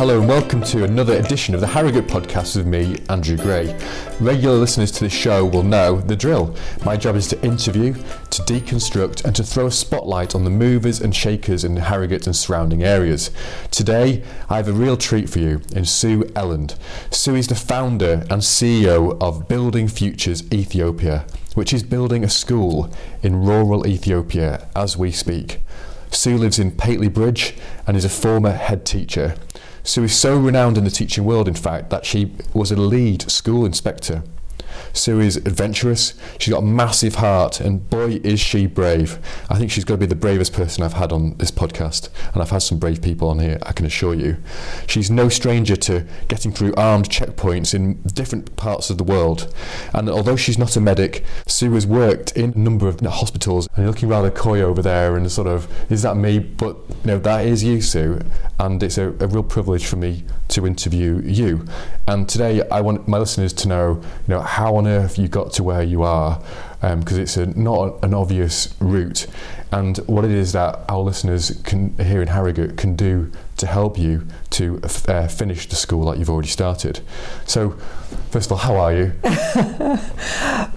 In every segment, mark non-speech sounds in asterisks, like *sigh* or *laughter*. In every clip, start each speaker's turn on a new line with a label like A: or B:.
A: Hello and welcome to another edition of the Harrogate podcast with me, Andrew Gray. Regular listeners to this show will know the drill. My job is to interview, to deconstruct, and to throw a spotlight on the movers and shakers in Harrogate and surrounding areas. Today, I have a real treat for you in Sue Eland. Sue is the founder and CEO of Building Futures Ethiopia, which is building a school in rural Ethiopia as we speak. Sue lives in Pateley Bridge and is a former head teacher. Sue is so renowned in the teaching world, in fact, that she was a lead school inspector. Sue is adventurous, she's got a massive heart, and boy, is she brave. I think she's got to be the bravest person I've had on this podcast, and I've had some brave people on here, I can assure you. She's no stranger to getting through armed checkpoints in different parts of the world, and although she's not a medic, Sue has worked in a number of hospitals, and you're looking rather coy over there, and sort of, is that me? But you no, that is you, Sue, and it's a, a real privilege for me to interview you. And today, I want my listeners to know, you know, how on earth you got to where you are, because um, it's a, not an obvious route, and what it is that our listeners can here in Harrogate can do to help you to uh, finish the school that you've already started. So, first of all, how are you?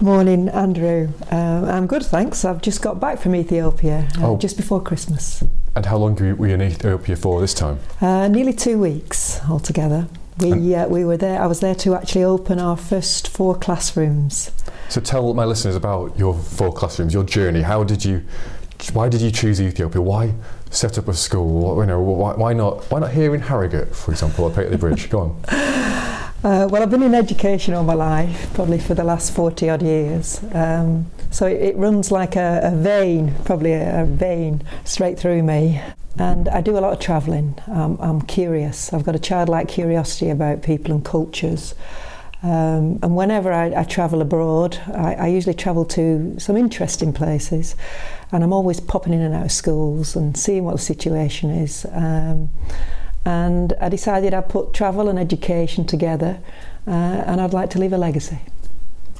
A: *laughs*
B: Morning, Andrew. Uh, I'm good, thanks. I've just got back from Ethiopia uh, oh. just before Christmas.
A: And how long were you in Ethiopia for this time?
B: Uh, nearly two weeks altogether. We uh, we were there. I was there to actually open our first four classrooms.
A: So tell my listeners about your four classrooms, your journey. How did you? Why did you choose Ethiopia? Why set up a school? You know, why, why not? Why not here in Harrogate, for example, at Pateley Bridge? Go on. *laughs*
B: Uh, well, I've been in education all my life, probably for the last 40 odd years. Um, so it, it, runs like a, a vein, probably a, a, vein straight through me. And I do a lot of travelling. Um, I'm curious. I've got a childlike curiosity about people and cultures. Um, and whenever I, I travel abroad, I, I, usually travel to some interesting places. And I'm always popping in and out of schools and seeing what the situation is. Um, and I decided I'd put travel and education together uh, and I'd like to leave a legacy.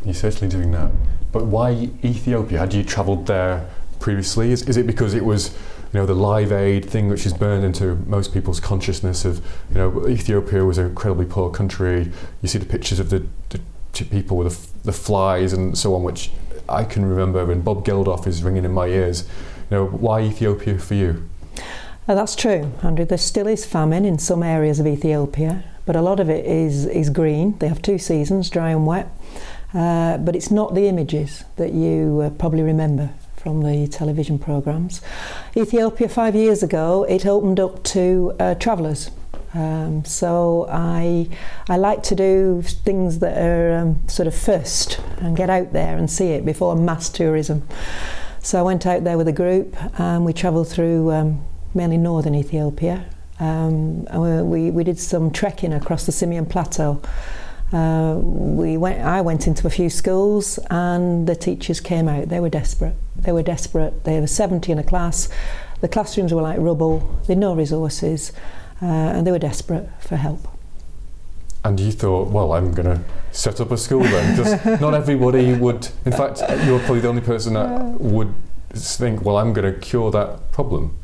A: You're certainly doing that. But why Ethiopia? Had you travelled there previously? Is, is it because it was you know, the Live Aid thing, which is burned into most people's consciousness of, you know, Ethiopia was an incredibly poor country. You see the pictures of the, the people with the, the, flies and so on, which I can remember, and Bob Geldof is ringing in my ears. You know, why Ethiopia for you?
B: Uh, that's true, Andrew. There still is famine in some areas of Ethiopia, but a lot of it is, is green. They have two seasons, dry and wet. Uh, but it's not the images that you uh, probably remember from the television programs. Ethiopia, five years ago, it opened up to uh, travellers. Um, so I, I like to do things that are um, sort of first and get out there and see it before mass tourism. So I went out there with a group and we travelled through um, mainly northern Ethiopia. Um, we, we did some trekking across the Simien Plateau. Uh, we went, I went into a few schools and the teachers came out. They were desperate. They were desperate. They were 70 in a class. The classrooms were like rubble. They had no resources, uh, and they were desperate for help.
A: And you thought, well, I'm going to set up a school then, because not everybody would. In fact, you're probably the only person that would think, well, I'm going to cure that problem.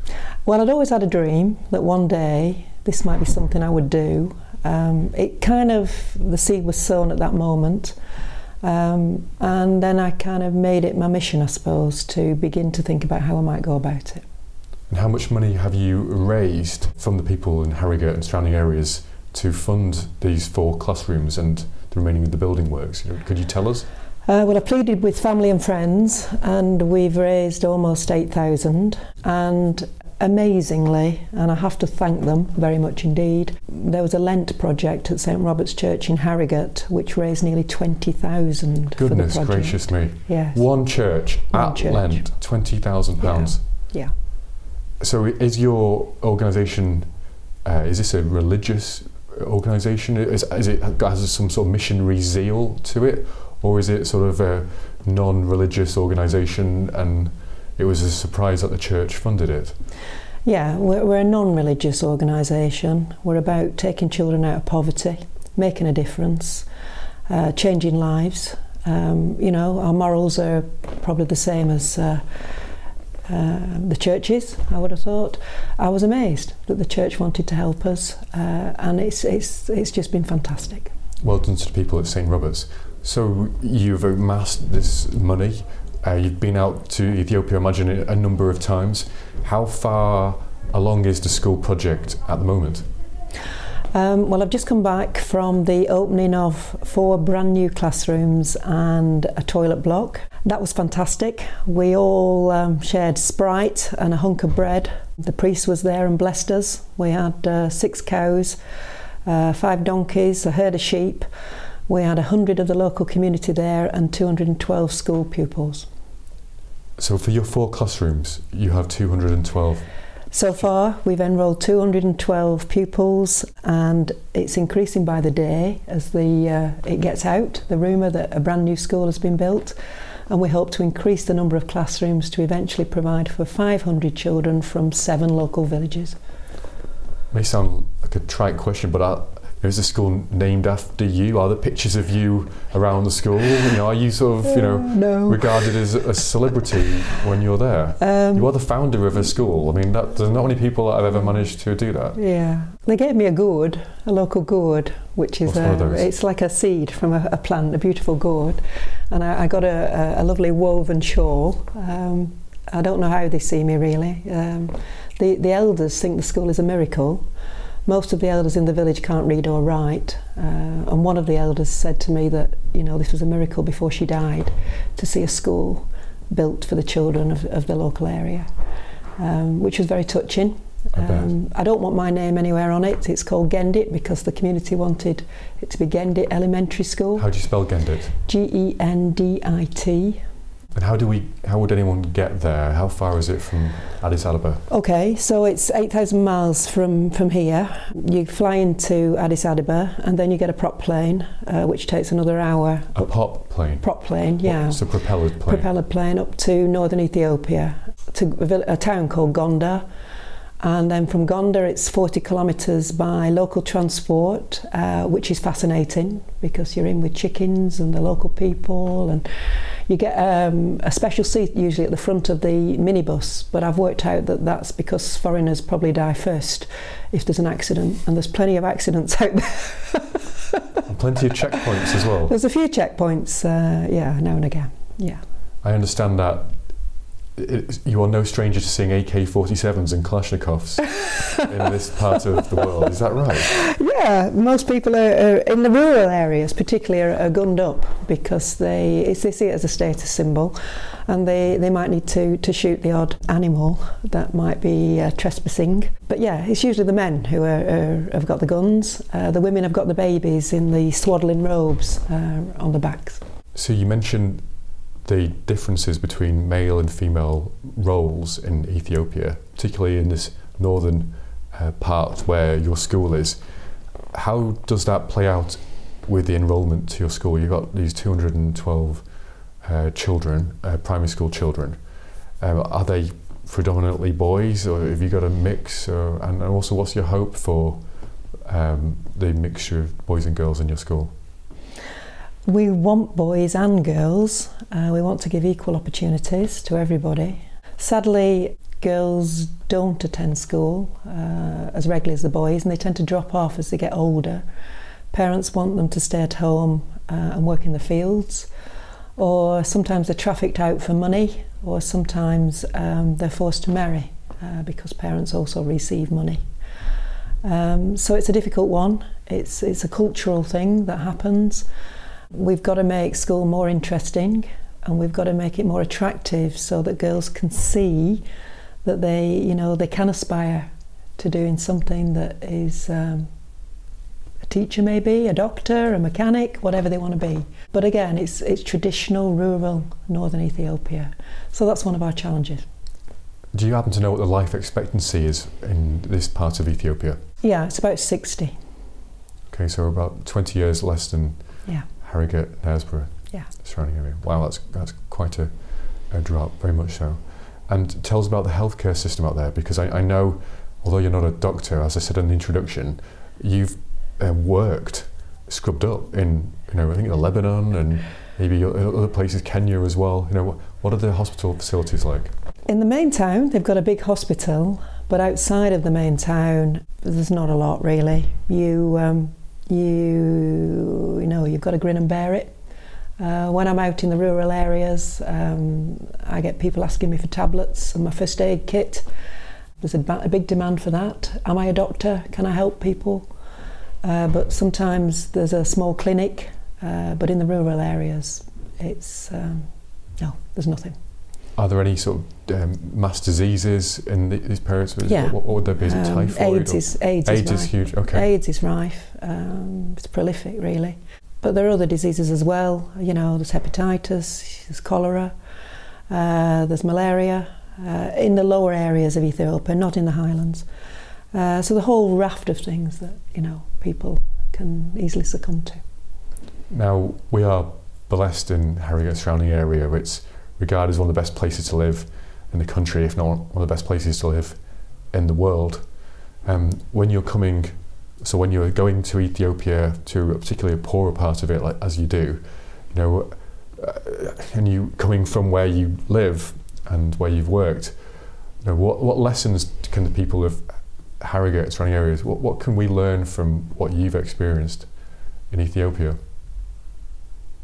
B: Well, I'd always had a dream that one day this might be something I would do. Um, it kind of the seed was sown at that moment. Um, and then I kind of made it my mission, I suppose, to begin to think about how I might go about it.
A: And how much money have you raised from the people in Harrogate and surrounding areas to fund these four classrooms and the remaining of the building works? Could you tell us?
B: Uh, well, I pleaded with family and friends, and we've raised almost 8,000. And amazingly, and I have to thank them very much indeed. There was a Lent project at St Robert's Church in Harrogate which raised nearly 20,000
A: Goodness gracious me.
B: Yes.
A: One church One at church. Lent, £20,000.
B: Yeah. yeah.
A: So is your organisation, uh, is this a religious organisation? Is, is it has some sort of missionary zeal to it? Or is it sort of a non-religious organisation and it was a surprise that the church funded it.
B: Yeah, we're, we're a non religious organisation. We're about taking children out of poverty, making a difference, uh, changing lives. Um, you know, our morals are probably the same as uh, uh, the churches, I would have thought. I was amazed that the church wanted to help us, uh, and it's, it's, it's just been fantastic.
A: Well done to the people at St Robert's. So you've amassed this money. Uh, you've been out to Ethiopia, I imagine, a number of times. How far along is the school project at the moment?
B: Um, well, I've just come back from the opening of four brand new classrooms and a toilet block. That was fantastic. We all um, shared Sprite and a hunk of bread. The priest was there and blessed us. We had uh, six cows, uh, five donkeys, a herd of sheep. We had 100 of the local community there and 212 school pupils.
A: So, for your four classrooms, you have 212
B: so far, we've enrolled 212 pupils, and it's increasing by the day as the uh, it gets out. The rumour that a brand new school has been built, and we hope to increase the number of classrooms to eventually provide for 500 children from seven local villages.
A: May sound like a trite question, but I, is the school named after you? Are there pictures of you around the school? You know, are you sort of, you know,
B: uh, no.
A: regarded as a celebrity when you're there?
B: Um,
A: you are the founder of a school. I mean, that, there's not many people that have ever managed to do that.
B: Yeah, they gave me a gourd, a local gourd, which is
A: a,
B: it's like a seed from a, a plant, a beautiful gourd, and I, I got a, a, lovely woven shawl. Um, I don't know how they see me really. Um, the the elders think the school is a miracle most of the elders in the village can't read or write. Uh, and one of the elders said to me that, you know, this was a miracle before she died to see a school built for the children of, of the local area, um, which was very touching.
A: I, um,
B: I, don't want my name anywhere on it. It's called Gendit because the community wanted it to be Gendit Elementary School.
A: How do you spell Gendit?
B: G E N D I T.
A: And how do we? How would anyone get there? How far is it from Addis Ababa?
B: Okay, so it's eight thousand miles from from here. You fly into Addis Ababa, and then you get a prop plane, uh, which takes another hour.
A: A pop plane.
B: Prop plane, yeah.
A: It's a propellered plane.
B: Propellered plane up to northern Ethiopia, to a, a town called Gondar. And then from Gondar, it's 40 kilometres by local transport, uh, which is fascinating because you're in with chickens and the local people, and you get um, a special seat usually at the front of the minibus. But I've worked out that that's because foreigners probably die first if there's an accident, and there's plenty of accidents out there. *laughs*
A: and plenty of checkpoints as well.
B: There's a few checkpoints, uh, yeah, now and again, yeah.
A: I understand that you are no stranger to seeing AK-47s and Kalashnikovs in this part of the world. Is that right?
B: Yeah, most people are, are in the rural areas, particularly, are, are, gunned up because they they see it as a status symbol, and they, they might need to, to shoot the odd animal that might be uh, trespassing. But yeah, it's usually the men who are, have got the guns. Uh, the women have got the babies in the swaddling robes uh, on the backs.
A: So you mentioned the differences between male and female roles in Ethiopia, particularly in this northern uh, part where your school is. How does that play out with the enrolment to your school? You've got these 212 uh, children, uh, primary school children. Um, are they predominantly boys, or have you got a mix? Or, and also, what's your hope for um, the mixture of boys and girls in your school?
B: We want boys and girls. Uh, we want to give equal opportunities to everybody. Sadly, girls don't attend school uh, as regularly as the boys, and they tend to drop off as they get older. Parents want them to stay at home uh, and work in the fields, or sometimes they're trafficked out for money, or sometimes um, they're forced to marry uh, because parents also receive money. Um, so it's a difficult one. It's it's a cultural thing that happens. We've got to make school more interesting and we've got to make it more attractive so that girls can see that they, you know, they can aspire to doing something that is um, a teacher maybe, a doctor, a mechanic, whatever they want to be. But again, it's it's traditional rural northern Ethiopia. So that's one of our challenges.
A: Do you happen to know what the life expectancy is in this part of Ethiopia?
B: Yeah, it's about 60.
A: Okay, so about 20 years less than
B: yeah.
A: Harrogate, Knaresborough,
B: yeah.
A: surrounding area. Wow, that's that's quite a, a drop, very much so. And tell us about the healthcare system out there, because I, I know, although you're not a doctor, as I said in the introduction, you've uh, worked, scrubbed up in, you know, I think in Lebanon and maybe other places, Kenya as well. You know, what are the hospital facilities like?
B: In the main town, they've got a big hospital, but outside of the main town, there's not a lot really. You, um, you, you know, you've got to grin and bear it. Uh, when I'm out in the rural areas, um, I get people asking me for tablets and my first aid kit. There's a, a big demand for that. Am I a doctor? Can I help people? Uh, but sometimes there's a small clinic, uh, but in the rural areas, it's um, no, there's nothing.
A: Are there any sort of um, mass diseases in the, these periods?
B: Yeah.
A: What, what would there be? Is
B: Um,
A: typhoid?
B: AIDS is AIDS,
A: AIDS
B: is,
A: is huge. Okay.
B: AIDS is rife. Um, it's prolific, really. But there are other diseases as well. You know, there's hepatitis, there's cholera, uh, there's malaria uh, in the lower areas of Ethiopia, not in the highlands. Uh, so the whole raft of things that you know people can easily succumb to.
A: Now we are blessed in Harrogate surrounding area. It's regarded as one of the best places to live in the country, if not one of the best places to live in the world. Um, when you're coming, so when you're going to Ethiopia, to a particularly a poorer part of it, like as you do, you know, uh, and you coming from where you live and where you've worked, you know, what what lessons can the people of Harrogate and surrounding areas, what what can we learn from what you've experienced in Ethiopia?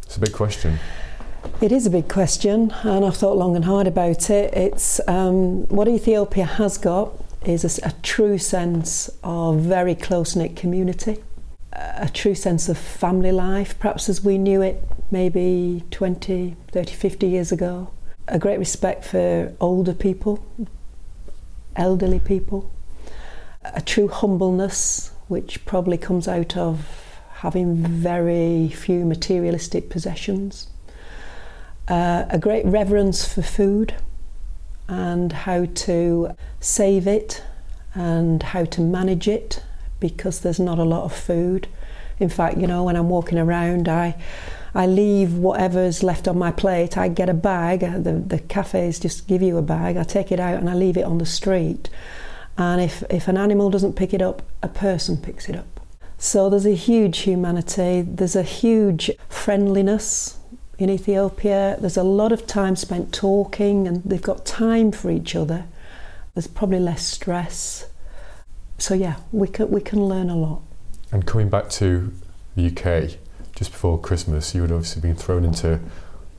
A: It's a big question.
B: It is a big question, and I've thought long and hard about it. It's um, what Ethiopia has got is a true sense of very close knit community, a true sense of family life, perhaps as we knew it maybe 20, 30, 50 years ago. A great respect for older people, elderly people, a true humbleness, which probably comes out of having very few materialistic possessions uh, a great reverence for food and how to save it and how to manage it because there's not a lot of food. In fact, you know, when I'm walking around, I I leave whatever's left on my plate. I get a bag. uh, The the cafes just give you a bag. I take it out and I leave it on the street. And if if an animal doesn't pick it up, a person picks it up. So there's a huge humanity. There's a huge friendliness in Ethiopia. There's a lot of time spent talking, and they've got time for each other. There's probably less stress. So yeah, we can we can learn a lot.
A: And coming back to the UK just before Christmas, you would obviously been thrown into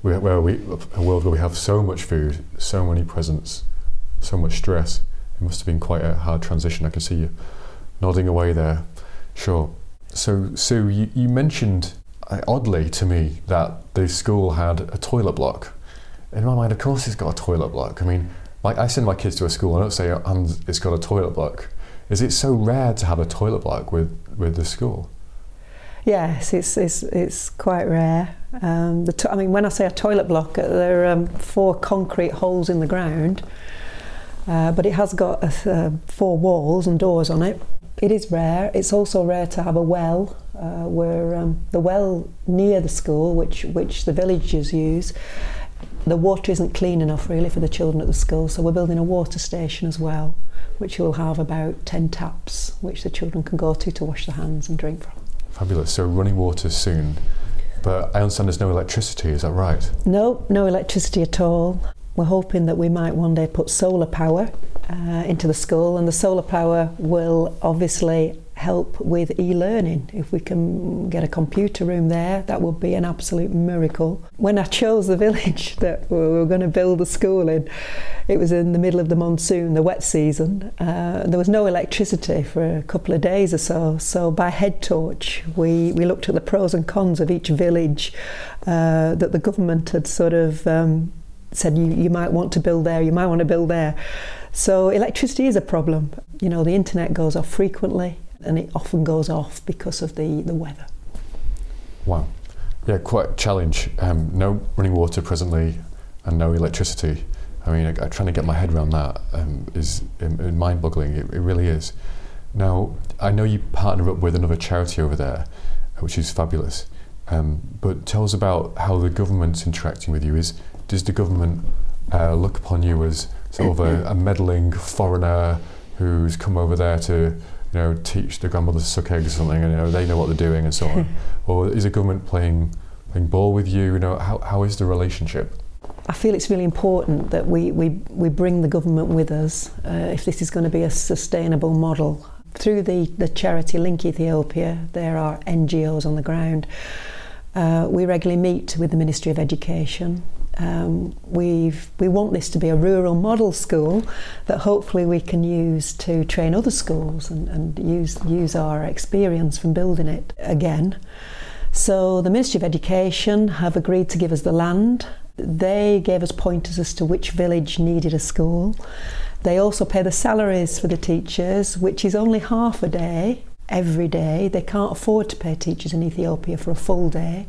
A: where where we a world where we have so much food, so many presents, so much stress. It must have been quite a hard transition. I can see you nodding away there. Sure. So Sue, you, you mentioned oddly to me that the school had a toilet block. In my mind, of course, it's got a toilet block. I mean, like I send my kids to a school, I don't say and it's got a toilet block. Is it so rare to have a toilet block with, with the school?
B: Yes, it's it's it's quite rare. Um, to- I mean, when I say a toilet block, uh, there are um, four concrete holes in the ground, uh, but it has got uh, four walls and doors on it. It is rare. It's also rare to have a well, uh, where um, the well near the school, which which the villagers use, the water isn't clean enough really for the children at the school. So we're building a water station as well, which will have about ten taps, which the children can go to to wash their hands and drink from.
A: Fabulous. So running water soon. But I understand there's no electricity, is that right?
B: No, no electricity at all. We're hoping that we might one day put solar power uh, into the school, and the solar power will obviously help with e-learning. If we can get a computer room there, that would be an absolute miracle. When I chose the village *laughs* that we were going to build the school in, it was in the middle of the monsoon, the wet season. Uh, there was no electricity for a couple of days or so. So by head torch, we, we looked at the pros and cons of each village uh, that the government had sort of um, said you, you might want to build there, you might want to build there. So electricity is a problem. You know, the internet goes off frequently and it often goes off because of the, the weather.
A: Wow. Yeah, quite a challenge. Um, no running water presently and no electricity. I mean, I, I, trying to get my head around that um, is um, mind-boggling. It, it really is. Now, I know you partner up with another charity over there, which is fabulous. Um, but tell us about how the government's interacting with you. Is does the government uh, look upon you as sort of a, a meddling foreigner who's come over there to you know teach the grandmother to suck eggs or something, and you know they know what they're doing and so on, *laughs* or is the government playing playing ball with you? You know how how is the relationship?
B: I feel it's really important that we, we, we bring the government with us uh, if this is going to be a sustainable model. Through the, the charity Link Ethiopia, there are NGOs on the ground. Uh, we regularly meet with the Ministry of Education. Um, we've, we want this to be a rural model school that hopefully we can use to train other schools and, and use, use our experience from building it again. So the Ministry of Education have agreed to give us the land. They gave us pointers as to which village needed a school. They also pay the salaries for the teachers, which is only half a day every day. They can't afford to pay teachers in Ethiopia for a full day.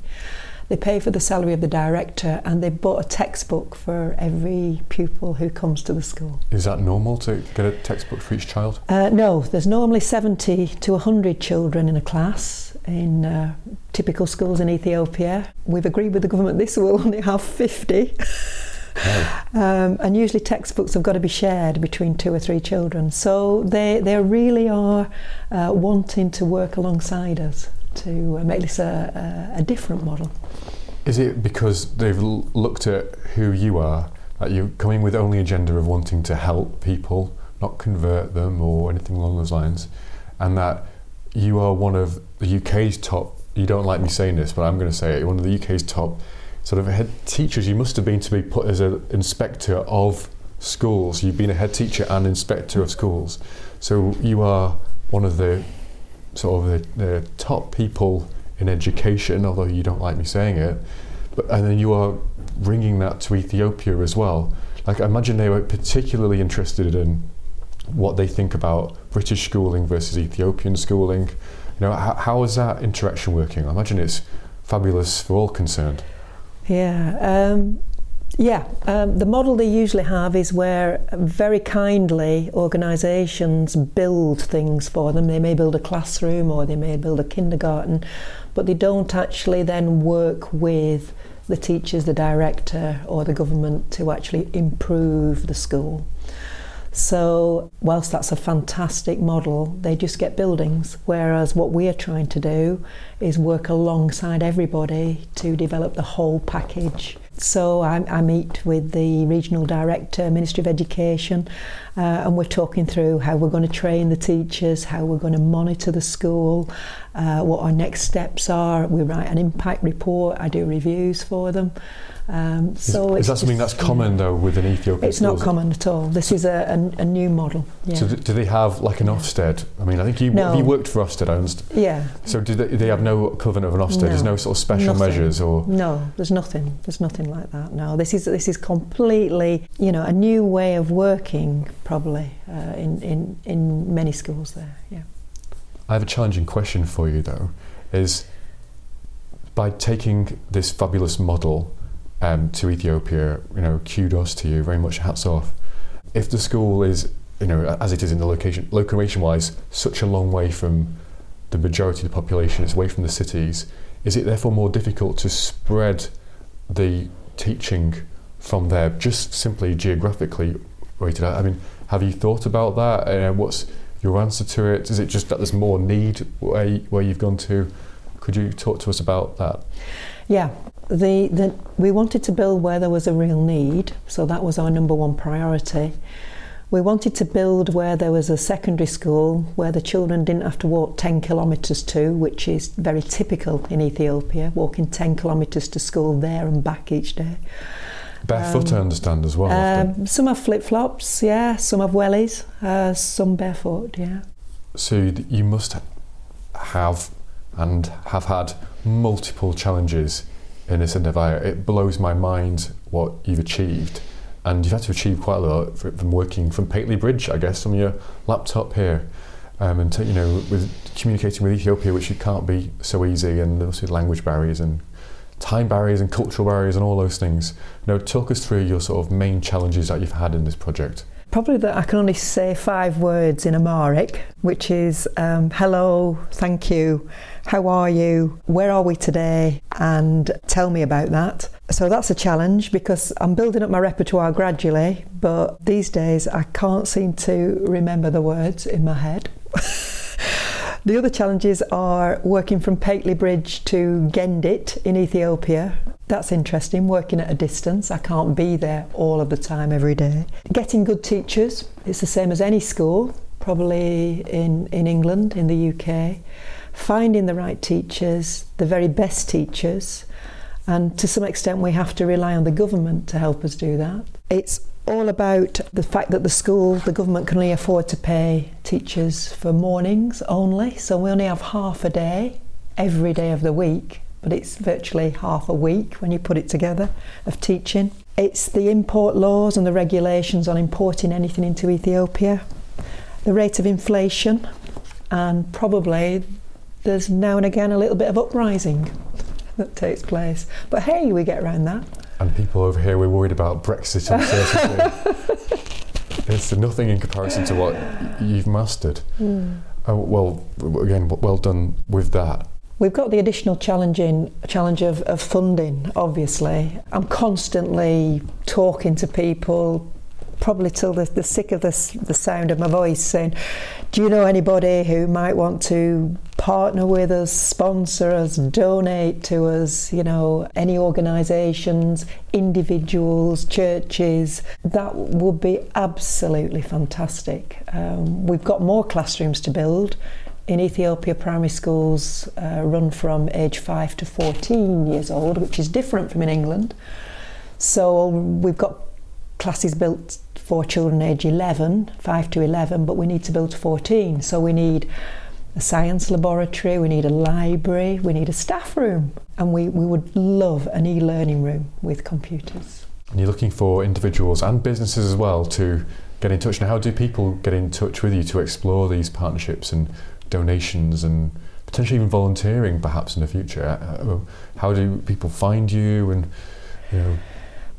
B: They pay for the salary of the director and they bought a textbook for every pupil who comes to the school.
A: Is that normal to get a textbook for each child?
B: Uh, no, there's normally 70 to 100 children in a class in uh, typical schools in Ethiopia. We've agreed with the government this will only have 50. Oh. *laughs* Um, and usually textbooks have got to be shared between two or three children. So they, they really are uh, wanting to work alongside us to make this a, a, a, different model.
A: Is it because they've l- looked at who you are, that you're coming with only agenda of wanting to help people, not convert them or anything along those lines, and that you are one of the UK's top, you don't like me saying this, but I'm going to say it, one of the UK's top sort of head teachers. You must have been to be put as an inspector of schools. You've been a head teacher and inspector of schools. So you are one of the sort of the, the top people in education, although you don't like me saying it. But, and then you are bringing that to Ethiopia as well. Like I imagine they were particularly interested in what they think about British schooling versus Ethiopian schooling. You know, how, how is that interaction working? I imagine it's fabulous for all concerned.
B: Yeah. Um, yeah, um, the model they usually have is where very kindly organisations build things for them. They may build a classroom or they may build a kindergarten, but they don't actually then work with the teachers, the director, or the government to actually improve the school. So, whilst that's a fantastic model, they just get buildings. Whereas what we're trying to do is work alongside everybody to develop the whole package. So, I, I meet with the regional director, Ministry of Education, uh, and we're talking through how we're going to train the teachers, how we're going to monitor the school, uh, what our next steps are. We write an impact report, I do reviews for them.
A: Um, so is, is that something that's common though within Ethiopia?
B: It's not common at all. This is a, a, a new model.
A: Yeah. So do they have like an Ofsted? I mean, I think you no. you worked for Ofsted, I understand.
B: Yeah.
A: So do they, they have no covenant of an Ofsted? No. There's no sort of special
B: nothing.
A: measures or
B: no. There's nothing. There's nothing like that. No. This is this is completely you know a new way of working probably uh, in in in many schools there. Yeah.
A: I have a challenging question for you though. Is by taking this fabulous model um, to Ethiopia, you know, kudos to you, very much hats off. If the school is, you know, as it is in the location, location wise, such a long way from the majority of the population, it's away from the cities, is it therefore more difficult to spread the teaching from there, just simply geographically rated? I mean, have you thought about that? Uh, what's your answer to it? Is it just that there's more need where, where you've gone to? Could you talk to us about that?
B: Yeah, the, the, we wanted to build where there was a real need, so that was our number one priority. We wanted to build where there was a secondary school where the children didn't have to walk 10 kilometres to, which is very typical in Ethiopia, walking 10 kilometres to school there and back each day.
A: Barefoot, um, I understand as well.
B: Um, some have flip flops, yeah, some have wellies, uh, some barefoot, yeah.
A: So you must have and have had multiple challenges in this endeavour. It blows my mind what you've achieved, and you've had to achieve quite a lot from working from Pateley Bridge, I guess, from your laptop here, um, and to, you know, with communicating with Ethiopia, which can't be so easy, and also language barriers and time barriers and cultural barriers and all those things. Know, talk us through your sort of main challenges that you've had in this project.
B: Probably that I can only say five words in Amharic, which is um, hello, thank you, how are you, where are we today, and tell me about that. So that's a challenge because I'm building up my repertoire gradually, but these days I can't seem to remember the words in my head. *laughs* the other challenges are working from Pateley Bridge to Gendit in Ethiopia. That's interesting, working at a distance. I can't be there all of the time every day. Getting good teachers, it's the same as any school, probably in, in England, in the UK. Finding the right teachers, the very best teachers, and to some extent we have to rely on the government to help us do that. It's all about the fact that the school, the government can only afford to pay teachers for mornings only, so we only have half a day every day of the week but it's virtually half a week when you put it together of teaching. It's the import laws and the regulations on importing anything into Ethiopia, the rate of inflation, and probably there's now and again a little bit of uprising that takes place. But hey, we get around that.
A: And people over here, we're worried about Brexit uncertainty. *laughs* it's nothing in comparison to what you've mastered. Mm. Uh, well, again, well done with that.
B: We've got the additional challenging challenge of, of funding, obviously. I'm constantly talking to people, probably till the, the sick of the, the sound of my voice, saying, Do you know anybody who might want to partner with us, sponsor us, donate to us? You know, any organisations, individuals, churches? That would be absolutely fantastic. Um, we've got more classrooms to build in Ethiopia, primary schools uh, run from age 5 to 14 years old, which is different from in England. So we've got classes built for children age 11, 5 to 11, but we need to build to 14. So we need a science laboratory, we need a library, we need a staff room, and we, we would love an e learning room with computers.
A: And you're looking for individuals and businesses as well to get in touch. Now, how do people get in touch with you to explore these partnerships and donations and potentially even volunteering perhaps in the future? Uh, uh, how do people find you and you know?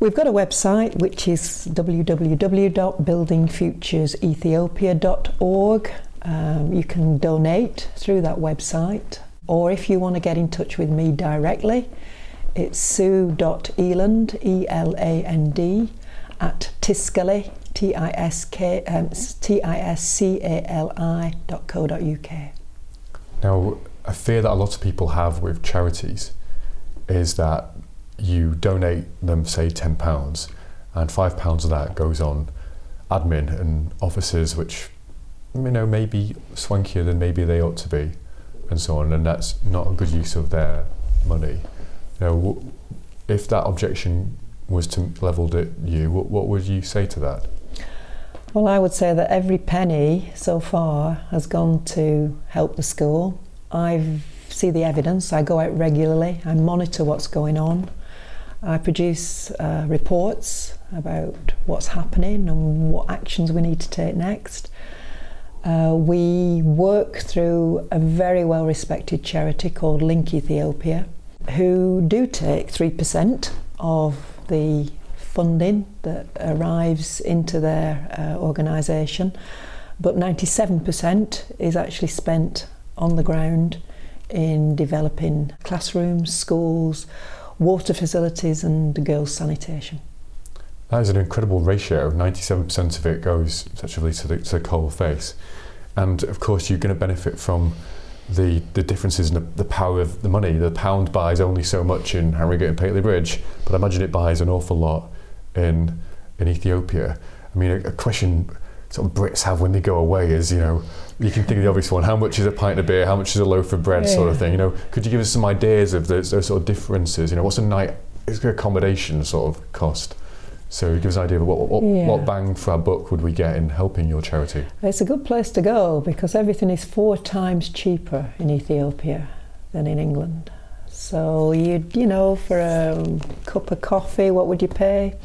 B: We've got a website which is www.buildingfuturesethiopia.org. Um, you can donate through that website, or if you want to get in touch with me directly, it's sue.eland, E L A N D, at Tiscali, T I S um, C A L I dot co dot uk.
A: Now, a fear that a lot of people have with charities is that you donate them, say, ten pounds, and five pounds of that goes on admin and offices, which you know maybe swankier than maybe they ought to be, and so on, and that's not a good use of their money. You know, if that objection was to levelled at you, what, what would you say to that?
B: Well, I would say that every penny so far has gone to help the school. I see the evidence, I go out regularly, I monitor what's going on, I produce uh, reports about what's happening and what actions we need to take next. Uh, we work through a very well respected charity called Link Ethiopia, who do take 3% of the funding that arrives into their uh, organisation, but 97% is actually spent on the ground in developing classrooms, schools, water facilities, and girls' sanitation.
A: That is an incredible ratio. 97% of it goes effectively to the, to the coal face. And of course, you're going to benefit from the, the differences in the, the, power of the money. The pound buys only so much in Harrogate and Pateley Bridge, but I imagine it buys an awful lot in in Ethiopia. I mean, a, a, question sort of Brits have when they go away is, you know, you can think of the obvious one: how much is a pint of beer? How much is a loaf of bread? Yeah. Sort of thing. You know, could you give us some ideas of those, those sort of differences? You know, what's a night accommodation sort of cost? So give us an idea of what, what, yeah. what, bang for our buck would we get in helping your charity?
B: It's a good place to go because everything is four times cheaper in Ethiopia than in England. So you you know for a cup of coffee, what would you pay?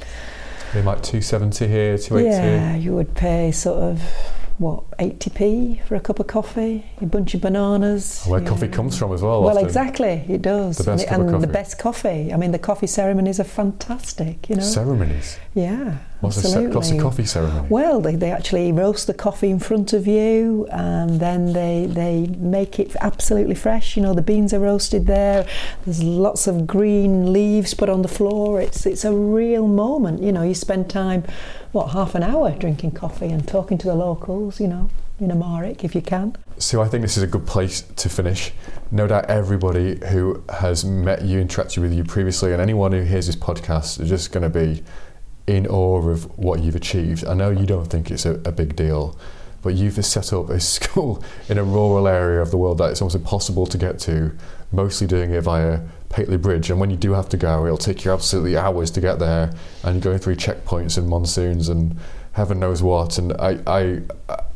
A: They might two seventy here, two eighty.
B: Yeah, you would pay sort of what 80p for a cup of coffee, a bunch of bananas.
A: Where coffee comes from as well.
B: Well,
A: often.
B: exactly, it does.
A: The best
B: and,
A: and
B: the best coffee. I mean, the coffee ceremonies are fantastic. You know,
A: ceremonies.
B: Yeah,
A: what's
B: absolutely.
A: a, what's a coffee ceremony?
B: Well, they, they actually roast the coffee in front of you, and then they they make it absolutely fresh. You know, the beans are roasted there. There's lots of green leaves put on the floor. It's it's a real moment. You know, you spend time what half an hour drinking coffee and talking to the locals, you know. in Amharic if you can.
A: So I think this is a good place to finish. No doubt everybody who has met you, interacted with you previously, and anyone who hears this podcast is just going to be in awe of what you've achieved. I know you don't think it's a, a big deal, but you've set up a *laughs* school in a rural area of the world that it's almost impossible to get to, mostly doing it via Pateley Bridge. And when you do have to go, it'll take you absolutely hours to get there, and you're going through checkpoints and monsoons and heaven knows what. And I, I,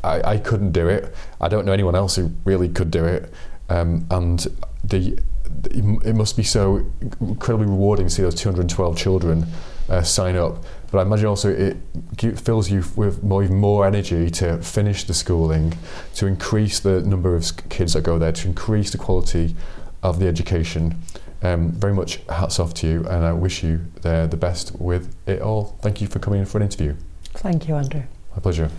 A: I, I couldn't do it. I don't know anyone else who really could do it. Um, and the it must be so incredibly rewarding to see those 212 children uh, sign up. But I imagine also it fills you with more, even more energy to finish the schooling, to increase the number of kids that go there, to increase the quality of the education. Um, very much hats off to you, and I wish you the, the best with it all. Thank you for coming in for an interview.
B: Thank you, Andrew.
A: My pleasure.